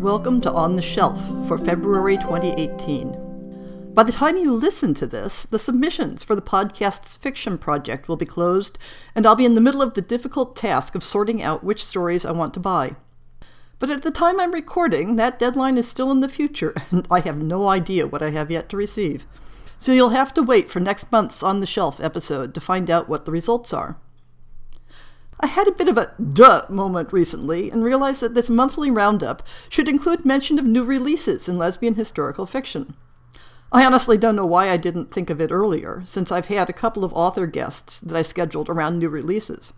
Welcome to On the Shelf for February 2018. By the time you listen to this, the submissions for the podcast's fiction project will be closed, and I'll be in the middle of the difficult task of sorting out which stories I want to buy. But at the time I'm recording, that deadline is still in the future, and I have no idea what I have yet to receive. So you'll have to wait for next month's On the Shelf episode to find out what the results are. I had a bit of a duh moment recently and realized that this monthly roundup should include mention of new releases in lesbian historical fiction. I honestly don't know why I didn't think of it earlier, since I've had a couple of author guests that I scheduled around new releases.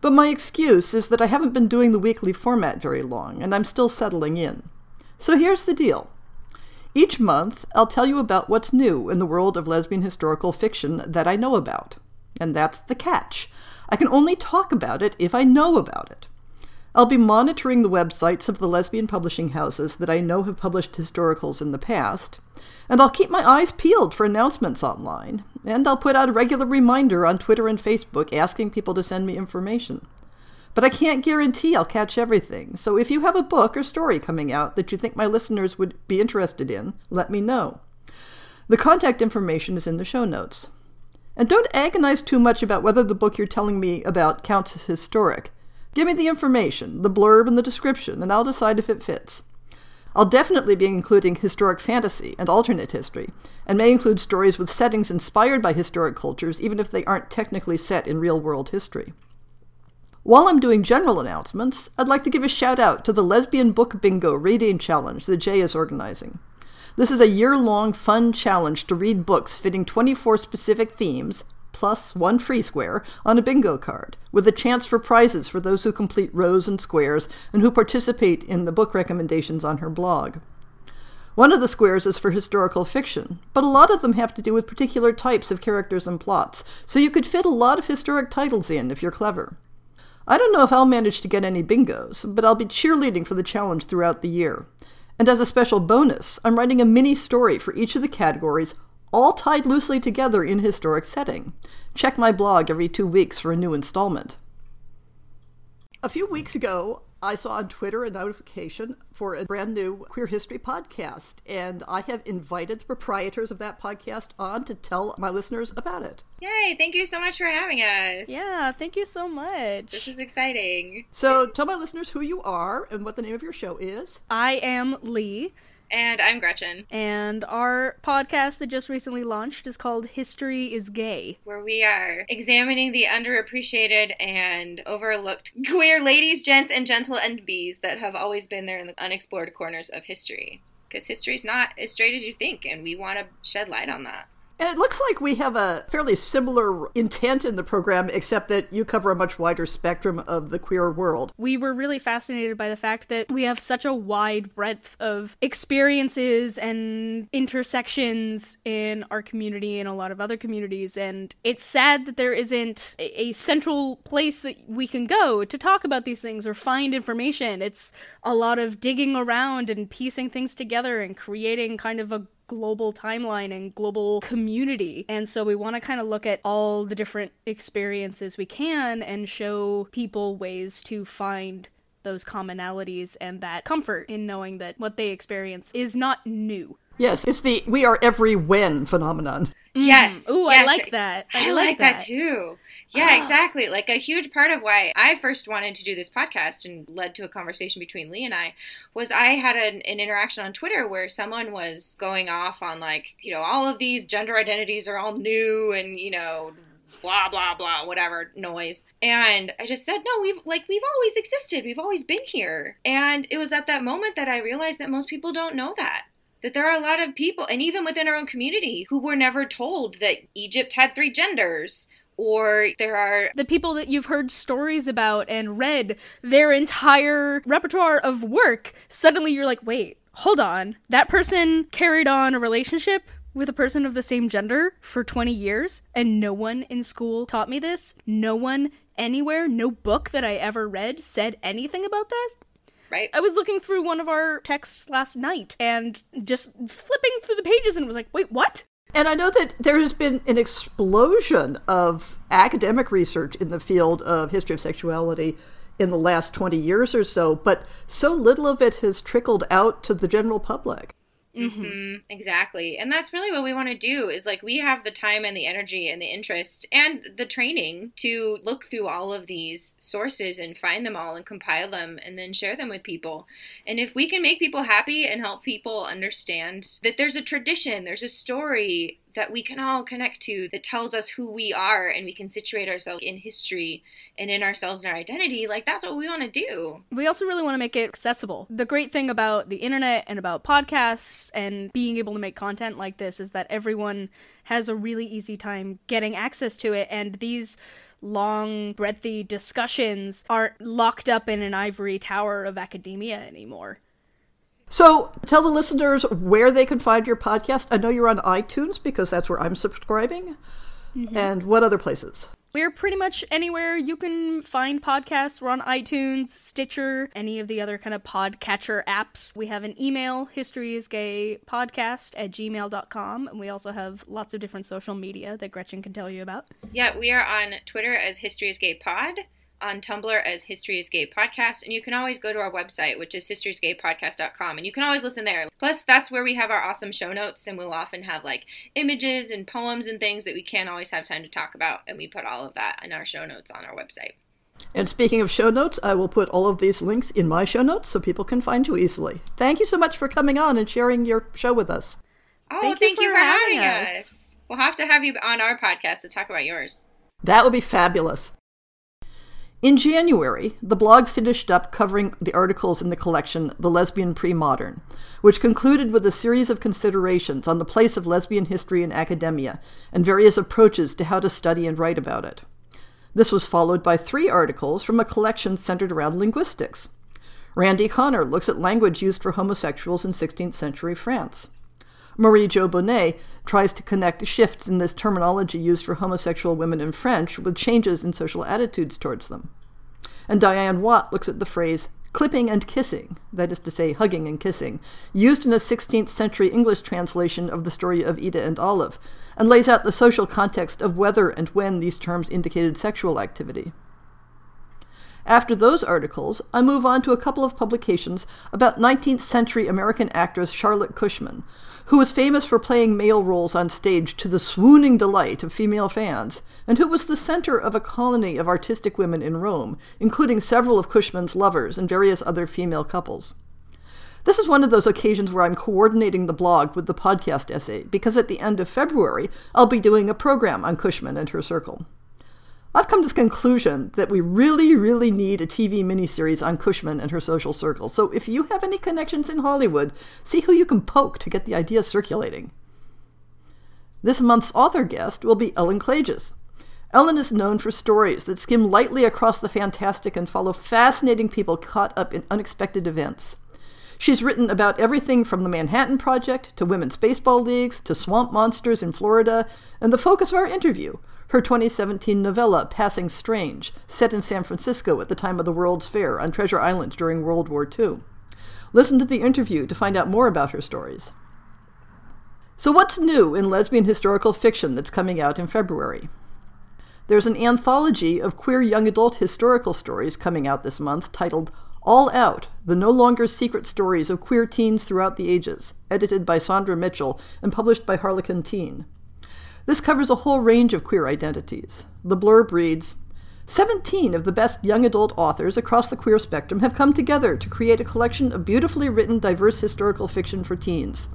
But my excuse is that I haven't been doing the weekly format very long, and I'm still settling in. So here's the deal. Each month, I'll tell you about what's new in the world of lesbian historical fiction that I know about. And that's the catch. I can only talk about it if I know about it. I'll be monitoring the websites of the lesbian publishing houses that I know have published historicals in the past, and I'll keep my eyes peeled for announcements online, and I'll put out a regular reminder on Twitter and Facebook asking people to send me information. But I can't guarantee I'll catch everything, so if you have a book or story coming out that you think my listeners would be interested in, let me know. The contact information is in the show notes. And don't agonize too much about whether the book you're telling me about counts as historic. Give me the information, the blurb, and the description, and I'll decide if it fits. I'll definitely be including historic fantasy and alternate history, and may include stories with settings inspired by historic cultures, even if they aren't technically set in real world history. While I'm doing general announcements, I'd like to give a shout out to the Lesbian Book Bingo Reading Challenge that Jae is organizing. This is a year long fun challenge to read books fitting 24 specific themes, plus one free square, on a bingo card, with a chance for prizes for those who complete rows and squares and who participate in the book recommendations on her blog. One of the squares is for historical fiction, but a lot of them have to do with particular types of characters and plots, so you could fit a lot of historic titles in if you're clever. I don't know if I'll manage to get any bingos, but I'll be cheerleading for the challenge throughout the year. And as a special bonus, I'm writing a mini story for each of the categories, all tied loosely together in historic setting. Check my blog every two weeks for a new installment. A few weeks ago, I saw on Twitter a notification for a brand new queer history podcast, and I have invited the proprietors of that podcast on to tell my listeners about it. Yay! Thank you so much for having us. Yeah, thank you so much. This is exciting. So, tell my listeners who you are and what the name of your show is. I am Lee. And I'm Gretchen. And our podcast that just recently launched is called History is Gay, where we are examining the underappreciated and overlooked queer ladies, gents, and gentle NBs that have always been there in the unexplored corners of history. Because history's not as straight as you think, and we want to shed light on that. And it looks like we have a fairly similar intent in the program, except that you cover a much wider spectrum of the queer world. We were really fascinated by the fact that we have such a wide breadth of experiences and intersections in our community and a lot of other communities. And it's sad that there isn't a, central place that we can go to talk about these things or find information. It's a lot of digging around and piecing things together and creating kind of a global timeline and global community. And so we want to kind of look at all the different experiences we can and show people ways to find those commonalities and that comfort in knowing that what they experience is not new. Yes, it's the we are every when phenomenon. Yes. Mm. Ooh, yes. I like that. I, I like, like that. that too. Yeah, ah. exactly. Like a huge part of why I first wanted to do this podcast and led to a conversation between Lee and I was I had an, an, interaction on Twitter where someone was going off on like, you know, all of these gender identities are all new and, you know, blah blah blah whatever noise and i just said no we've like we've always existed we've always been here and it was at that moment that i realized that most people don't know that that there are a lot of people and even within our own community who were never told that egypt had three genders or there are the people that you've heard stories about and read their entire repertoire of work. Suddenly you're like, wait, hold on. That person carried on a relationship with a person of the same gender for 20 years, and no one in school taught me this. No one anywhere, no book that I ever read said anything about that. Right. I was looking through one of our texts last night and just flipping through the pages and was like, wait, what? And I know that there has been an explosion of academic research in the field of history of sexuality in the last 20 years or so, but so little of it has trickled out to the general public. Mm-hmm. Exactly. And that's really what we want to do is like we have the time and the energy and the interest and the training to look through all of these sources and find them all and compile them and then share them with people. And if we can make people happy and help people understand that there's a tradition, there's a story, that we can all connect to that tells us who we are and we can situate ourselves in history and in ourselves and our identity, like that's what we want to do. We also really want to make it accessible. The great thing about the internet and about podcasts and being able to make content like this is that everyone has a really easy time getting access to it and these long, breadthy discussions aren't locked up in an ivory tower of academia anymore. So tell the listeners where they can find your podcast. I know you're on iTunes because that's where I'm subscribing. Mm-hmm. And what other places? We're pretty much anywhere you can find podcasts. We're on iTunes, Stitcher, any of the other kind of podcatcher apps. We have an email, historyisgaypodcast at gmail.com. And we also have lots of different social media that Gretchen can tell you about. Yeah, we are on Twitter as History is Gay Pod on Tumblr as History is Gay Podcast, and you can always go to our website, which is historyisgaypodcast.com, and you can always listen there. Plus, that's where we have our awesome show notes, and we'll often have like images and poems and things that we can't always have time to talk about, and we put all of that in our show notes on our website. And speaking of show notes, I will put all of these links in my show notes so people can find you easily. Thank you so much for coming on and sharing your show with us. Oh, thank, thank you, for, you for having, having us. us. We'll have to have you on our podcast to talk about yours. That would be fabulous. In January, the blog finished up covering the articles in the collection The Lesbian Pre-Modern, which concluded with a series of considerations on the place of lesbian history in academia and various approaches to how to study and write about it. This was followed by three articles from a collection centered around linguistics. Randy Conner looks at language used for homosexuals in 16th century France. Marie Jo Bonnet tries to connect shifts in this terminology used for homosexual women in French with changes in social attitudes towards them. And Diane Watt looks at the phrase clipping and kissing, that is to say, hugging and kissing, used in a 16th century English translation of the story of Ida and Olive, and lays out the social context of whether and when these terms indicated sexual activity. After those articles, I move on to a couple of publications about 19th century American actress Charlotte Cushman, who was famous for playing male roles on stage to the swooning delight of female fans, and who was the center of a colony of artistic women in Rome, including several of Cushman's lovers and various other female couples. This is one of those occasions where I'm coordinating the blog with the podcast essay, because at the end of February, I'll be doing a program on Cushman and her circle. I've come to the conclusion that we really, really need a TV miniseries on Cushman and her social circle. So if you have any connections in Hollywood, see who you can poke to get the idea circulating. This month's author guest will be Ellen Klages. Ellen is known for stories that skim lightly across the fantastic and follow fascinating people caught up in unexpected events. She's written about everything from the Manhattan Project to women's baseball leagues to swamp monsters in Florida, and the focus of our interview, her 2017 novella, Passing Strange, set in San Francisco at the time of the World's Fair on Treasure Island during World War II. Listen to the interview to find out more about her stories. So, what's new in lesbian historical fiction that's coming out in February? There's an anthology of queer young adult historical stories coming out this month titled All Out The No Longer Secret Stories of Queer Teens Throughout the Ages, edited by Saundra Mitchell and published by Harlequin Teen. This covers a whole range of queer identities. The blurb reads 17 of the best young adult authors across the queer spectrum have come together to create a collection of beautifully written, diverse historical fiction for teens.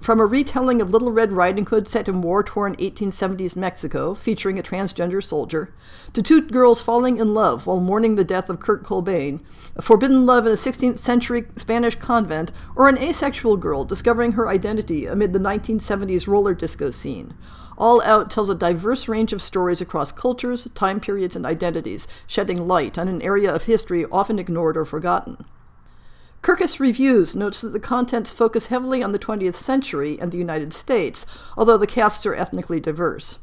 From a retelling of Little Red Riding Hood set in war torn 1870s Mexico, featuring a transgender soldier, to two girls falling in love while mourning the death of Kurt Cobain, a forbidden love in a 16th century Spanish convent, or an asexual girl discovering her identity amid the 1970s roller disco scene. All Out tells a diverse range of stories across cultures, time periods, and identities, shedding light on an area of history often ignored or forgotten. Kirkus Reviews notes that the contents focus heavily on the 20th century and the United States, although the casts are ethnically diverse.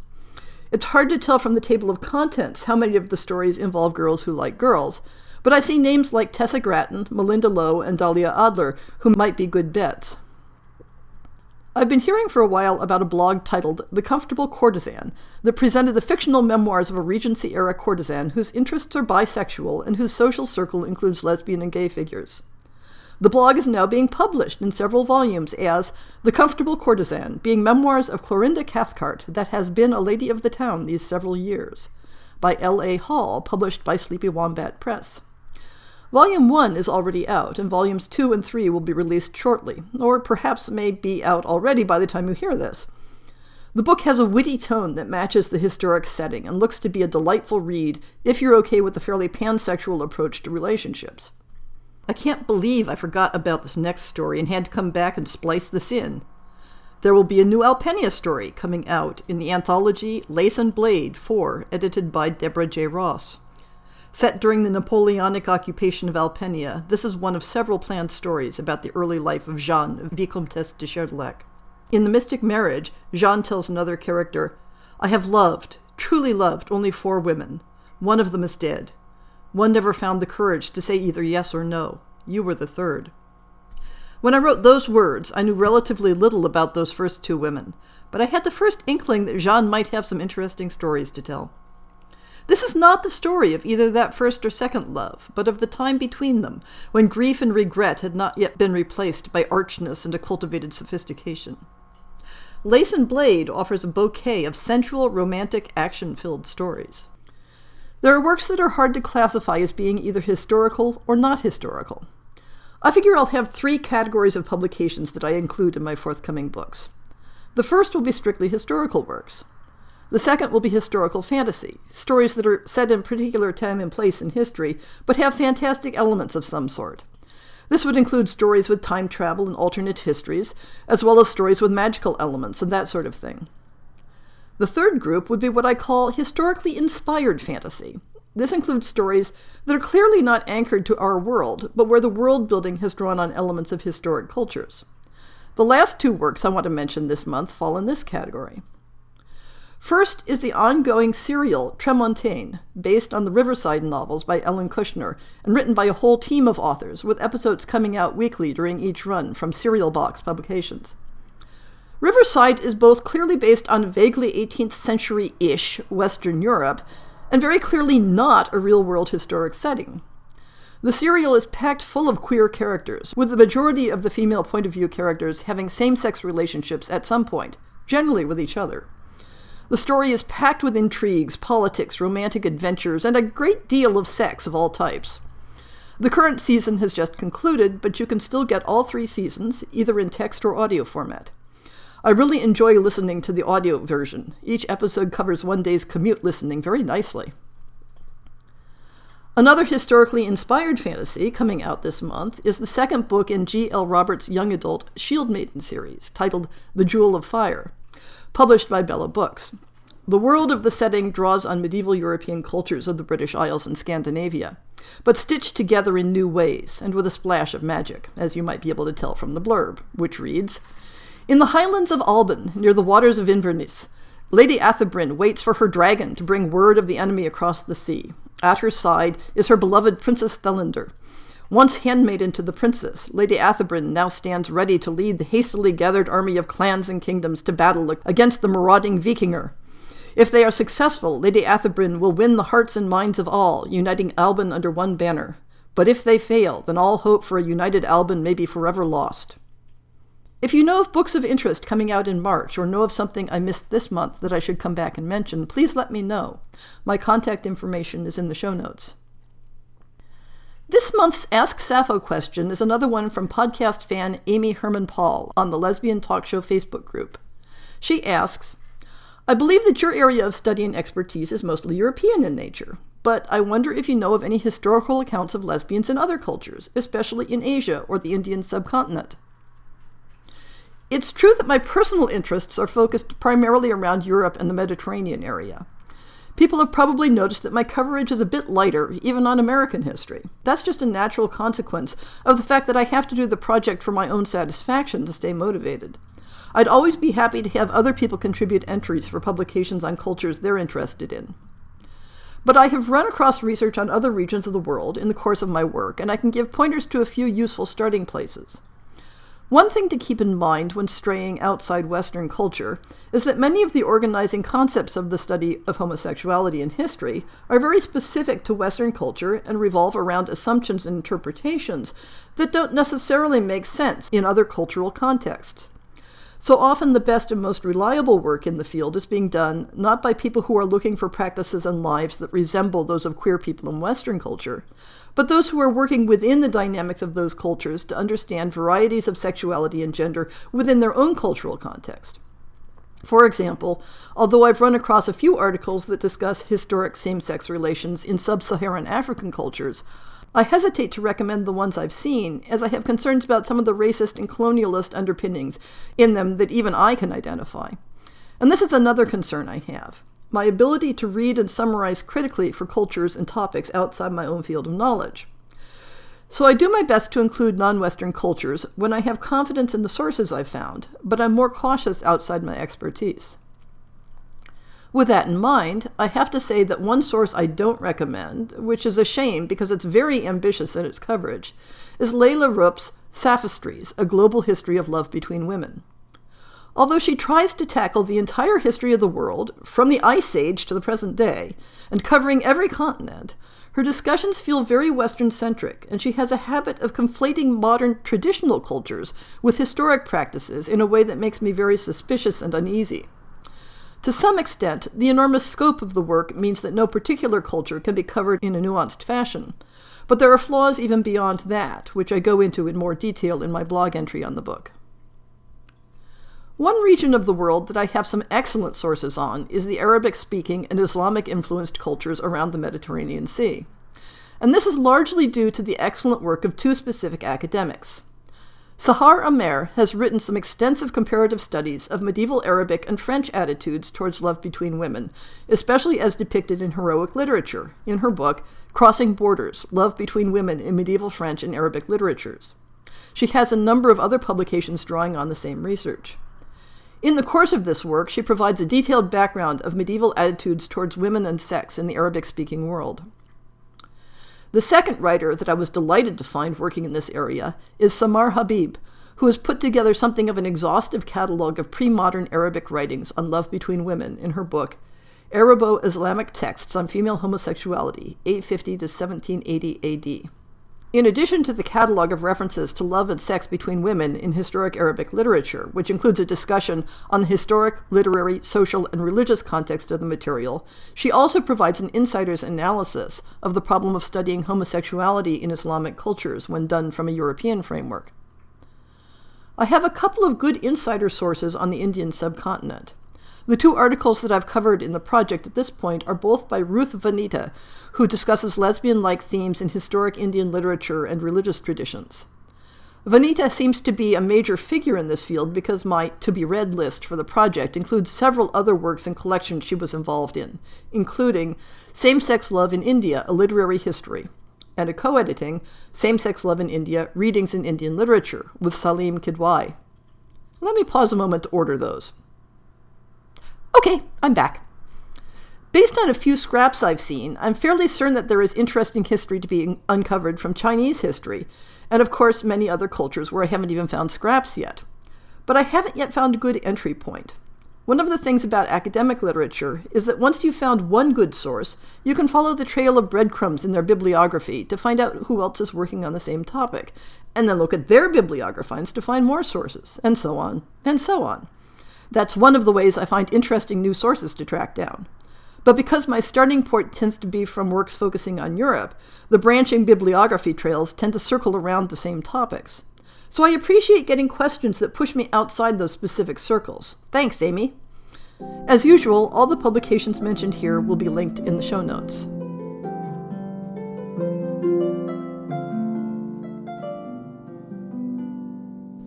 It's hard to tell from the table of contents how many of the stories involve girls who like girls, but I see names like Tessa Gratton, Malinda Lo, and Dahlia Adler who might be good bets. I've been hearing for a while about a blog titled The Comfortable Courtesan that presented the fictional memoirs of a Regency era courtesan whose interests are bisexual and whose social circle includes lesbian and gay figures. The blog is now being published in several volumes as The Comfortable Courtesan, being memoirs of Clorinda Cathcart that has been a lady of the town these several years, by L. A. Hall, published by Sleepy Wombat Press. Volume 1 is already out, and Volumes 2 and 3 will be released shortly, or perhaps may be out already by the time you hear this. The book has a witty tone that matches the historic setting and looks to be a delightful read if you're okay with the fairly pansexual approach to relationships. I can't believe I forgot about this next story and had to come back and splice this in. There will be a new Alpennia story coming out in the anthology Lace and Blade 4, edited by Deborah J. Ross. Set during the Napoleonic occupation of Alpennia, this is one of several planned stories about the early life of Jeanne, Vicomtesse de Cherdillac. In The Mystic Marriage, Jeanne tells another character, I have loved, truly loved, only four women. One of them is dead. One never found the courage to say either yes or no. You were the third. When I wrote those words, I knew relatively little about those first two women, but I had the first inkling that Jeanne might have some interesting stories to tell. This is not the story of either that first or second love, but of the time between them, when grief and regret had not yet been replaced by archness and a cultivated sophistication. Lace and Blade offers a bouquet of sensual, romantic, action filled stories. There are works that are hard to classify as being either historical or not historical. I figure I'll have three categories of publications that I include in my forthcoming books. The first will be strictly historical works. The second will be historical fantasy, stories that are set in particular time and place in history, but have fantastic elements of some sort. This would include stories with time travel and alternate histories, as well as stories with magical elements and that sort of thing. The third group would be what I call historically inspired fantasy. This includes stories that are clearly not anchored to our world, but where the world building has drawn on elements of historic cultures. The last two works I want to mention this month fall in this category. First is the ongoing serial Tremontaine, based on the Riverside novels by Ellen Kushner and written by a whole team of authors, with episodes coming out weekly during each run from Serial Box Publications. Riverside is both clearly based on vaguely 18th century ish Western Europe and very clearly not a real world historic setting. The serial is packed full of queer characters, with the majority of the female point of view characters having same sex relationships at some point, generally with each other. The story is packed with intrigues, politics, romantic adventures, and a great deal of sex of all types. The current season has just concluded, but you can still get all three seasons, either in text or audio format. I really enjoy listening to the audio version. Each episode covers one day's commute listening very nicely. Another historically inspired fantasy coming out this month is the second book in G.L. Roberts' young adult Shield Maiden series, titled The Jewel of Fire, published by Bella Books. The world of the setting draws on medieval European cultures of the British Isles and Scandinavia, but stitched together in new ways and with a splash of magic, as you might be able to tell from the blurb, which reads in the highlands of Alban, near the waters of Inverness, Lady Athabrin waits for her dragon to bring word of the enemy across the sea. At her side is her beloved Princess Thelinder. Once handmaiden to the princess, Lady Athabrin now stands ready to lead the hastily gathered army of clans and kingdoms to battle against the marauding Vikinger. If they are successful, Lady Athabrin will win the hearts and minds of all, uniting Alban under one banner. But if they fail, then all hope for a united Alban may be forever lost. If you know of books of interest coming out in March or know of something I missed this month that I should come back and mention, please let me know. My contact information is in the show notes. This month's Ask Sappho question is another one from podcast fan Amy Herman-Pall on the Lesbian Talk Show Facebook group. She asks, I believe that your area of study and expertise is mostly European in nature, but I wonder if you know of any historical accounts of lesbians in other cultures, especially in Asia or the Indian subcontinent. It's true that my personal interests are focused primarily around Europe and the Mediterranean area. People have probably noticed that my coverage is a bit lighter, even on American history. That's just a natural consequence of the fact that I have to do the project for my own satisfaction to stay motivated. I'd always be happy to have other people contribute entries for publications on cultures they're interested in. But I have run across research on other regions of the world in the course of my work, and I can give pointers to a few useful starting places. One thing to keep in mind when straying outside Western culture is that many of the organizing concepts of the study of homosexuality in history are very specific to Western culture and revolve around assumptions and interpretations that don't necessarily make sense in other cultural contexts. So often, the best and most reliable work in the field is being done not by people who are looking for practices and lives that resemble those of queer people in Western culture, but those who are working within the dynamics of those cultures to understand varieties of sexuality and gender within their own cultural context. For example, although I've run across a few articles that discuss historic same sex relations in sub Saharan African cultures, I hesitate to recommend the ones I've seen, as I have concerns about some of the racist and colonialist underpinnings in them that even I can identify. And this is another concern I have my ability to read and summarize critically for cultures and topics outside my own field of knowledge. So I do my best to include non Western cultures when I have confidence in the sources I've found, but I'm more cautious outside my expertise. With that in mind, I have to say that one source I don't recommend, which is a shame because it's very ambitious in its coverage, is Leila Rupp's Sapphistries, A Global History of Love Between Women. Although she tries to tackle the entire history of the world, from the Ice Age to the present day, and covering every continent, her discussions feel very Western centric, and she has a habit of conflating modern traditional cultures with historic practices in a way that makes me very suspicious and uneasy. To some extent, the enormous scope of the work means that no particular culture can be covered in a nuanced fashion. But there are flaws even beyond that, which I go into in more detail in my blog entry on the book. One region of the world that I have some excellent sources on is the Arabic speaking and Islamic influenced cultures around the Mediterranean Sea. And this is largely due to the excellent work of two specific academics. Sahar Amer has written some extensive comparative studies of medieval Arabic and French attitudes towards love between women, especially as depicted in heroic literature, in her book, Crossing Borders Love Between Women in Medieval French and Arabic Literatures. She has a number of other publications drawing on the same research. In the course of this work, she provides a detailed background of medieval attitudes towards women and sex in the Arabic speaking world. The second writer that I was delighted to find working in this area is Samar Habib, who has put together something of an exhaustive catalog of pre modern Arabic writings on love between women in her book, Arabo Islamic Texts on Female Homosexuality, 850 to 1780 AD. In addition to the catalog of references to love and sex between women in historic Arabic literature, which includes a discussion on the historic, literary, social, and religious context of the material, she also provides an insider's analysis of the problem of studying homosexuality in Islamic cultures when done from a European framework. I have a couple of good insider sources on the Indian subcontinent. The two articles that I've covered in the project at this point are both by Ruth Vanita, who discusses lesbian like themes in historic Indian literature and religious traditions. Vanita seems to be a major figure in this field because my to be read list for the project includes several other works and collections she was involved in, including Same Sex Love in India, a Literary History, and a co editing Same Sex Love in India, Readings in Indian Literature with Saleem Kidwai. Let me pause a moment to order those. Okay, I'm back. Based on a few scraps I've seen, I'm fairly certain that there is interesting history to be uncovered from Chinese history, and of course many other cultures where I haven't even found scraps yet. But I haven't yet found a good entry point. One of the things about academic literature is that once you've found one good source, you can follow the trail of breadcrumbs in their bibliography to find out who else is working on the same topic, and then look at their bibliographies to find more sources, and so on, and so on. That's one of the ways I find interesting new sources to track down. But because my starting point tends to be from works focusing on Europe, the branching bibliography trails tend to circle around the same topics. So I appreciate getting questions that push me outside those specific circles. Thanks, Amy. As usual, all the publications mentioned here will be linked in the show notes.